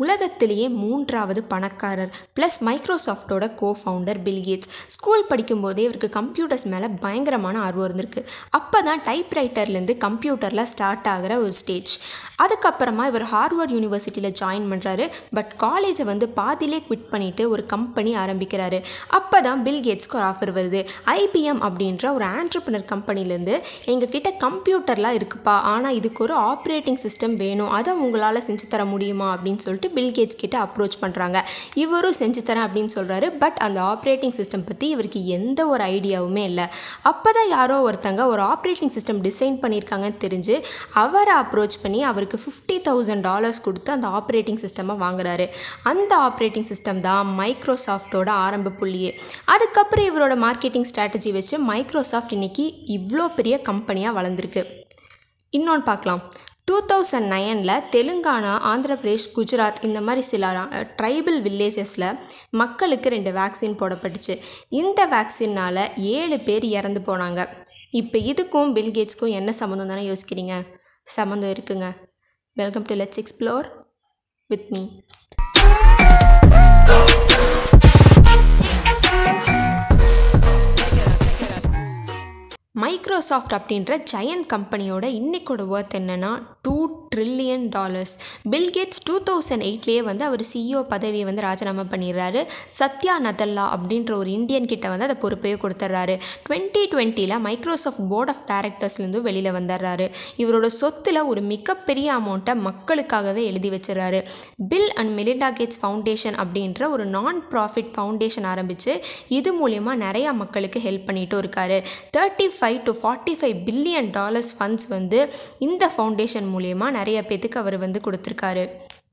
உலகத்திலேயே மூன்றாவது பணக்காரர் plus மைக்ரோசாஃப்ட்டோட co founder Bill Gates school படிக்கும்போதே இவருக்கு கம்ப்யூட்டர்ஸ் மேலே பயங்கரமான ஆர்வம் இருந்திருக்கு. அப்போ தான் டைப்ரைட்டர்லேருந்து கம்ப்யூட்டரில் ஸ்டார்ட் ஆகிற ஒரு ஸ்டேஜ் அதுக்கப்புறமா இவர் ஹார்வர்ட் யூனிவர்சிட்டியில் ஜாயின் பண்ணுறாரு பட் காலேஜை வந்து பாதியிலே குவிட் பண்ணிவிட்டு ஒரு கம்பெனி ஆரம்பிக்கிறாரு. அப்போ தான் பில்கேட்ஸ்க்கு ஒரு ஆஃபர் வருது. ஐபிஎம் அப்படின்ற ஒரு ஆண்ட்ரப்ரனர் கம்பெனிலேருந்து எங்ககிட்ட கம்ப்யூட்டர்லாம் இருக்குப்பா. ஆனால் இதுக்கு ஒரு ஆப்ரேட்டிங் சிஸ்டம் வேணும். அதை உங்களால் செஞ்சு தர முடியுமா அப்படின்னு சொல்லிட்டு பில்கேட்ஸ் கிட்ட அப்ரோச் பண்ணுறாங்க இவரும் செஞ்சு தரேன் அப்படின்னு சொல்கிறாரு பட் அந்த ஆப்ரேட்டிங் சிஸ்டம் பற்றி இவருக்கு எந்த ஒரு ஐடியாவுமே இல்லை. அப்போ தான் யாரோ ஒருத்தங்க ஒரு ஆப்ரேட்டிங் சிஸ்டம் டிசைன் பண்ணியிருக்காங்கன்னு தெரிஞ்சு அவரை அப்ரோச் பண்ணி அவருக்கு ஃபிஃப்டி தௌசண்ட் டாலர்ஸ் கொடுத்து அந்த ஆப்ரேட்டிங் சிஸ்டமை வாங்குறாரு. அந்த ஆப்ரேட்டிங் சிஸ்டம் தான் மைக்ரோசாஃப்ட்டோட ஆரம்ப புள்ளியே. அதுக்கப்புறம் இவரோட மார்க்கெட்டிங் ஸ்ட்ராட்டஜி வச்சு மைக்ரோசாஃப்ட் இன்னைக்கு இவ்வளோ பெரிய கம்பெனியாக வளர்ந்துருக்கு. இன்னொன்று பார்க்கலாம். டூ தௌசண்ட் நைனில் தெலுங்கானா ஆந்திர பிரதேஷ் குஜராத் இந்த மாதிரி சில ட்ரைபல் வில்லேஜஸில் மக்களுக்கு ரெண்டு வேக்சின் போடப்பட்டுச்சு. இந்த வேக்சின்னால் ஏழு பேர் இறந்து போனாங்க. இப்போ இதுக்கும் பில்கேட்ஸ்க்கும் என்ன சம்மந்தம் தானே யோசிக்கிறீங்க? சம்மந்தம் இருக்குங்க. Welcome to let's explore with me Microsoft அப்படின்ற ஜெயண்ட் கம்பெனியோட இன்னைக்கோட ஒர்த் என்னென்னா two trillion dollars Bill Gates two thousand எயிட்லேயே வந்து அவர் சிஇஓ பதவியை வந்து ராஜினாமா பண்ணிடுறாரு. சத்யா நதல்லா அப்படின்ற ஒரு இந்தியன் கிட்ட வந்து அதை பொறுப்பையே கொடுத்துட்றாரு. டுவெண்ட்டி டுவெண்ட்டியில் மைக்ரோசாஃப்ட் போர்ட் ஆஃப் டைரக்டர்ஸ்லேருந்து வெளியில் வந்துடுறாரு. இவரோட சொத்தில் ஒரு மிகப்பெரிய அமௌண்ட்டை மக்களுக்காகவே எழுதி வச்சிடறாரு. Bill and Melinda Gates foundation அப்படின்ற ஒரு நான் ப்ராஃபிட் ஃபவுண்டேஷன் ஆரம்பித்து இது மூலயமா நிறையா மக்களுக்கு ஹெல்ப் பண்ணிகிட்டும் இருக்காரு. Thirty five to forty five billion dollars funds வந்து இந்த ஃபவுண்டேஷன் மூலயமா நிறைய பேத்துக்கு அவர் வந்து கொடுத்துருக்காரு.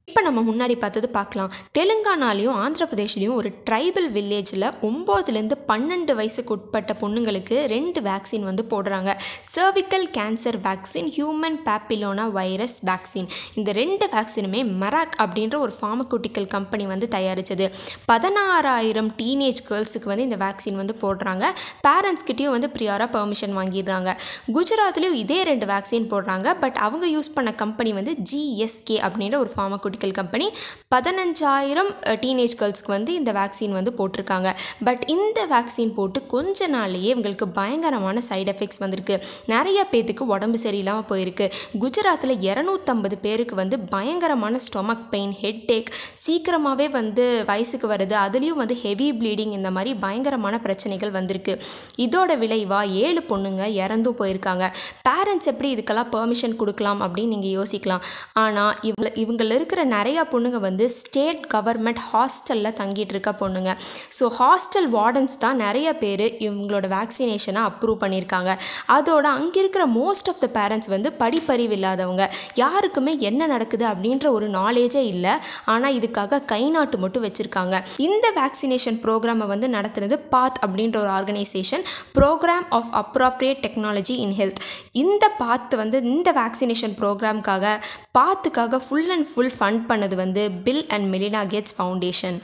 இப்போ நம்ம முன்னாடி பார்த்தது பார்க்கலாம். தெலுங்கானாலையும் ஆந்திர பிரதேஷ்லேயும் ஒரு ட்ரைபல் வில்லேஜில் ஒம்போதுலேருந்து பன்னெண்டு வயசுக்கு உட்பட்ட பொண்ணுங்களுக்கு ரெண்டு வேக்சின் வந்து போடுறாங்க. Cervical cancer vaccine human papilloma virus vaccine இந்த ரெண்டு வேக்சினுமே மராக் அப்படின்ற ஒரு ஃபார்மகூட்டிக்கல் கம்பெனி வந்து தயாரித்தது பதினாறாயிரம் டீனேஜ் கேர்ள்ஸுக்கு வந்து இந்த வேக்சின் வந்து போடுறாங்க. பேரண்ட்ஸ்கிட்டையும் வந்து ப்ரியாராக பெர்மிஷன் வாங்கிடுறாங்க. குஜராத்லேயும் இதே ரெண்டு வேக்சின் போடுறாங்க. பட் அவங்க யூஸ் பண்ண கம்பெனி வந்து ஜிஎஸ்கே அப்படின்ற ஒரு ஃபார்மகூட்டிக்கல் கம்பெனி பதினஞ்சாயிரம் டீனேஜ் கேர்ள்ஸ்க்கு வந்து இந்த வேக்சின் வந்து போட்டிருக்காங்க. பட் இந்த வேக்சின் போட்டு கொஞ்ச நாள்லேயே இவங்களுக்கு பயங்கரமான சைடு எஃபெக்ட்ஸ் வந்திருக்கு. நிறைய பேத்துக்கு உடம்பு சரியில்லாமல் போயிருக்கு. குஜராத்தில் இரநூத்தம்பது பேருக்கு வந்து பயங்கரமான ஸ்டொமக் பெயின் ஹெட் ஏக் சீக்கிரமாகவே வந்து வயசுக்கு வருது. அதுலேயும் வந்து ஹெவி ப்ளீடிங் இந்த மாதிரி பயங்கரமான பிரச்சனைகள் வந்திருக்கு. இதோட விளைவாக ஏழு பொண்ணுங்க இறந்தும் போயிருக்காங்க. பேரண்ட்ஸ் எப்படி இதுக்கெல்லாம் பெர்மிஷன் கொடுக்கலாம் அப்படின்னு நீங்கள் யோசிக்கலாம். ஆனால் இவங்க இவங்கள இருக்கிற நிறையா பொண்ணுங்க வந்து ஸ்டேட் கவர்மெண்ட் ஹாஸ்டலில் தங்கிட்டு இருக்க பொண்ணுங்க. ஸோ ஹாஸ்டல் வார்டன்ஸ் தான் நிறைய பேர் இவங்களோட வேக்சினேஷனை அப்ரூவ் பண்ணியிருக்காங்க அதோட அங்கே இருக்கிற மோஸ்ட் ஆஃப் த பேரண்ட்ஸ் வந்து படிப்பறிவு இல்லாதவங்க. யாருக்குமே என்ன நடக்குது அப்படின்ற ஒரு நாலேஜே இல்லை. ஆனால் இதுக்காக கை நாட்டு மட்டும் வச்சுருக்காங்க. இந்த வேக்சினேஷன் ப்ரோக்ராமை வந்து நடத்துனது பாத் அப்படின்ற ஒரு organisation programme of appropriate technology in health இந்த பாத் வந்து இந்த வேக்சினேஷன் ப்ரோக்ராம்காக பாத்துக்காக ஃபுல் அண்ட் ஃபுல் ஃபண்ட் பண்ணது வந்து Bill and Melinda Gates foundation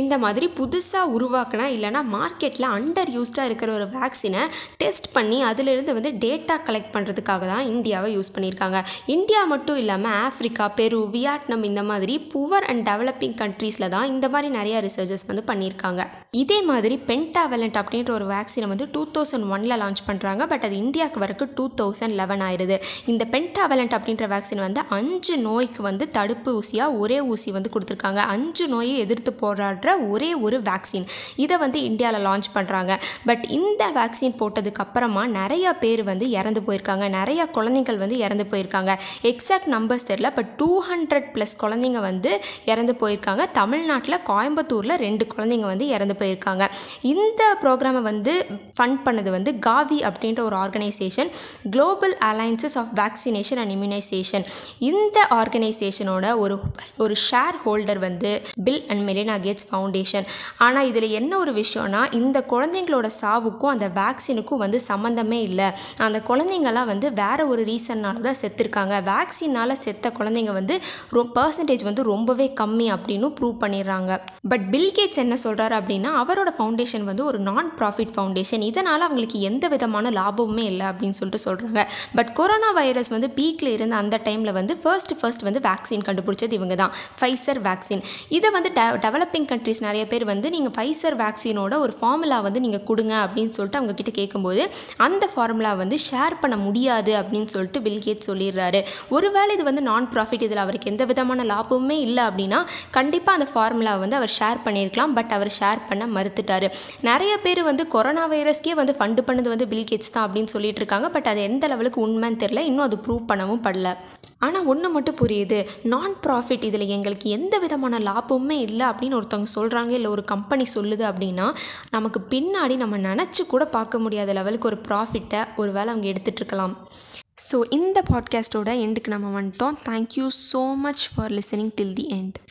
இந்த மாதிரி புதுசாக உருவாக்கினா இல்லைனா மார்க்கெட்டில் அண்டர் யூஸ்டாக இருக்கிற ஒரு வேக்சினை டெஸ்ட் பண்ணி அதிலிருந்து வந்து டேட்டா கலெக்ட் பண்ணுறதுக்காக தான் இந்தியாவை யூஸ் பண்ணியிருக்காங்க. இந்தியா மட்டும் இல்லாமல் ஆஃப்ரிக்கா பெரு வியட்நாம் இந்த மாதிரி புவர் அண்ட் டெவலப்பிங் கண்ட்ரீஸில் தான் இந்த மாதிரி நிறையா ரிசர்ச்சஸ் வந்து பண்ணியிருக்காங்க. இதே மாதிரி பென்டாவலண்ட் அப்படின்ற ஒரு வேக்சினை வந்து டூ தௌசண்ட் ஒனில் லான்ச் பண்ணுறாங்க பட் அது இந்தியாவுக்கு வரைக்கும் டூ தௌசண்ட் லெவன் ஆயிடுது இந்த பென்டாவலண்ட் அப்படின்ற வேக்சின் வந்து அஞ்சு நோய்க்கு வந்து தடுப்பு ஊசியாக ஒரே ஊசி வந்து கொடுத்துருக்காங்க. அஞ்சு நோயை எதிர்த்து போராடுற ஒரே ஒரு வேக்சின் இதை வந்து இந்தியாவில் லான்ச் பண்ணுறாங்க பட் இந்த வேக்சின் போட்டதுக்கப்புறமா நிறையா நிறைய பேர் வந்து இறந்து போயிருக்காங்க. நிறைய குழந்தைகள் வந்து இறந்து போயிருக்காங்க. எக்ஸாக்ட் நம்பர்ஸ் தெரில பட் டூ ஹண்ட்ரட் ப்ளஸ் குழந்தைங்க வந்து இறந்து போயிருக்காங்க. தமிழ்நாட்டில் கோயம்புத்தூரில் ரெண்டு குழந்தைங்க வந்து இறந்து போயிருக்காங்க. இந்த ப்ரோக்ராமை வந்து ஃபண்ட் பண்ணது வந்து காவி அப்படின்ற ஒரு organisation global alliances of vaccination and immunisation இந்த ஆர்கனைசேஷனோட ஒரு ஒரு ஷேர் ஹோல்டர் வந்து Bill and Melinda Gates foundation ஆனால் இதில் என்ன ஒரு விஷயம்னா இந்த குழந்தைங்களோட சாவுக்கும் அந்த வேக்சினுக்கும் வந்து சம்மந்தமே இல்லை. அந்த குழந்தைங்கள்லாம் வந்து வேறு ஒரு ரீசன்னால தான் செத்துருக்காங்க. வேக்சினால் செத்த குழந்தைங்க வந்து ரொ பர்சன்டேஜ் வந்து ரொம்பவே கம்மி அப்படின்னு ப்ரூவ் பண்ணிடுறாங்க. பட் பில்கேட்ஸ் என்ன சொல்கிறாரு அப்படின்னா அவரோட ஃபவுண்டேஷன் வந்து ஒரு நான் ப்ராஃபிட் ஃபவுண்டேஷன் இதனால் அவங்களுக்கு எந்த விதமான லாபமுமே இல்லை அப்படின்னு சொல்லிட்டு சொல்கிறாங்க பட் கொரோனா வைரஸ் வந்து பீக்கில் இருந்த அந்த டைமில் வந்து ஃபர்ஸ்ட் ஃபர்ஸ்ட் வந்து வேக்சின் கண்டுபிடிச்சது இவங்க தான். ஃபைசர் வேக்சின் இதை வந்து டெ டெவலப்பிங் கண்ட்ரிஸ் நிறைய பேர் வந்து நீங்கள் ஃபைசர் வேக்சினோட ஒரு ஃபார்முலா வந்து நீங்கள் கொடுங்க அப்படின்னு சொல்லிட்டு அவங்க கிட்ட கேட்கும்போது அந்த ஃபார்முலா வந்து ஷேர் பண்ண முடியாது அப்படின்னு சொல்லிட்டு பில்கேட் சொல்லிடுறாரு. ஒருவேளை இது வந்து நான் ப்ராஃபிட் இதில் அவருக்கு எந்த விதமான லாபமுமே இல்லை அப்படின்னா கண்டிப்பாக அந்த ஃபார்முலா வந்து அவர் ஷேர் பண்ணியிருக்கலாம் பட் அவர் ஷேர் பண்ண மறுத்துட்டாரு. நிறைய பேர் வந்து கொரோனா வைரஸ்க்கே வந்து ஃபண்டு பண்ணது வந்து பில்கேட்ஸ் தான் அப்படின்னு சொல்லிட்டு இருக்காங்க பட் அது எந்த லெவலுக்கு உண்மைன்னு தெரில இன்னும் அது ப்ரூவ் பண்ணவும் படல. ஆனால் ஒன்று மட்டும் புரியுது. நான் ப்ராஃபிட் இதில் எங்களுக்கு எந்த விதமான லாபமுமே இல்லை அப்படின்னு ஒருத்தவங்க சொல்கிறாங்க இல்லை ஒரு கம்பெனி சொல்லுது அப்படின்னா நமக்கு பின்னாடி நம்ம நினச்சி கூட பார்க்க முடியாத லெவலுக்கு ஒரு ப்ராஃபிட்டை ஒரு வேளை அவங்க எடுத்துகிட்டு இருக்கலாம். ஸோ இந்த பாட்காஸ்ட்டோட எண்டுக்கு நம்ம வந்துட்டோம். Thank you so much for listening till the end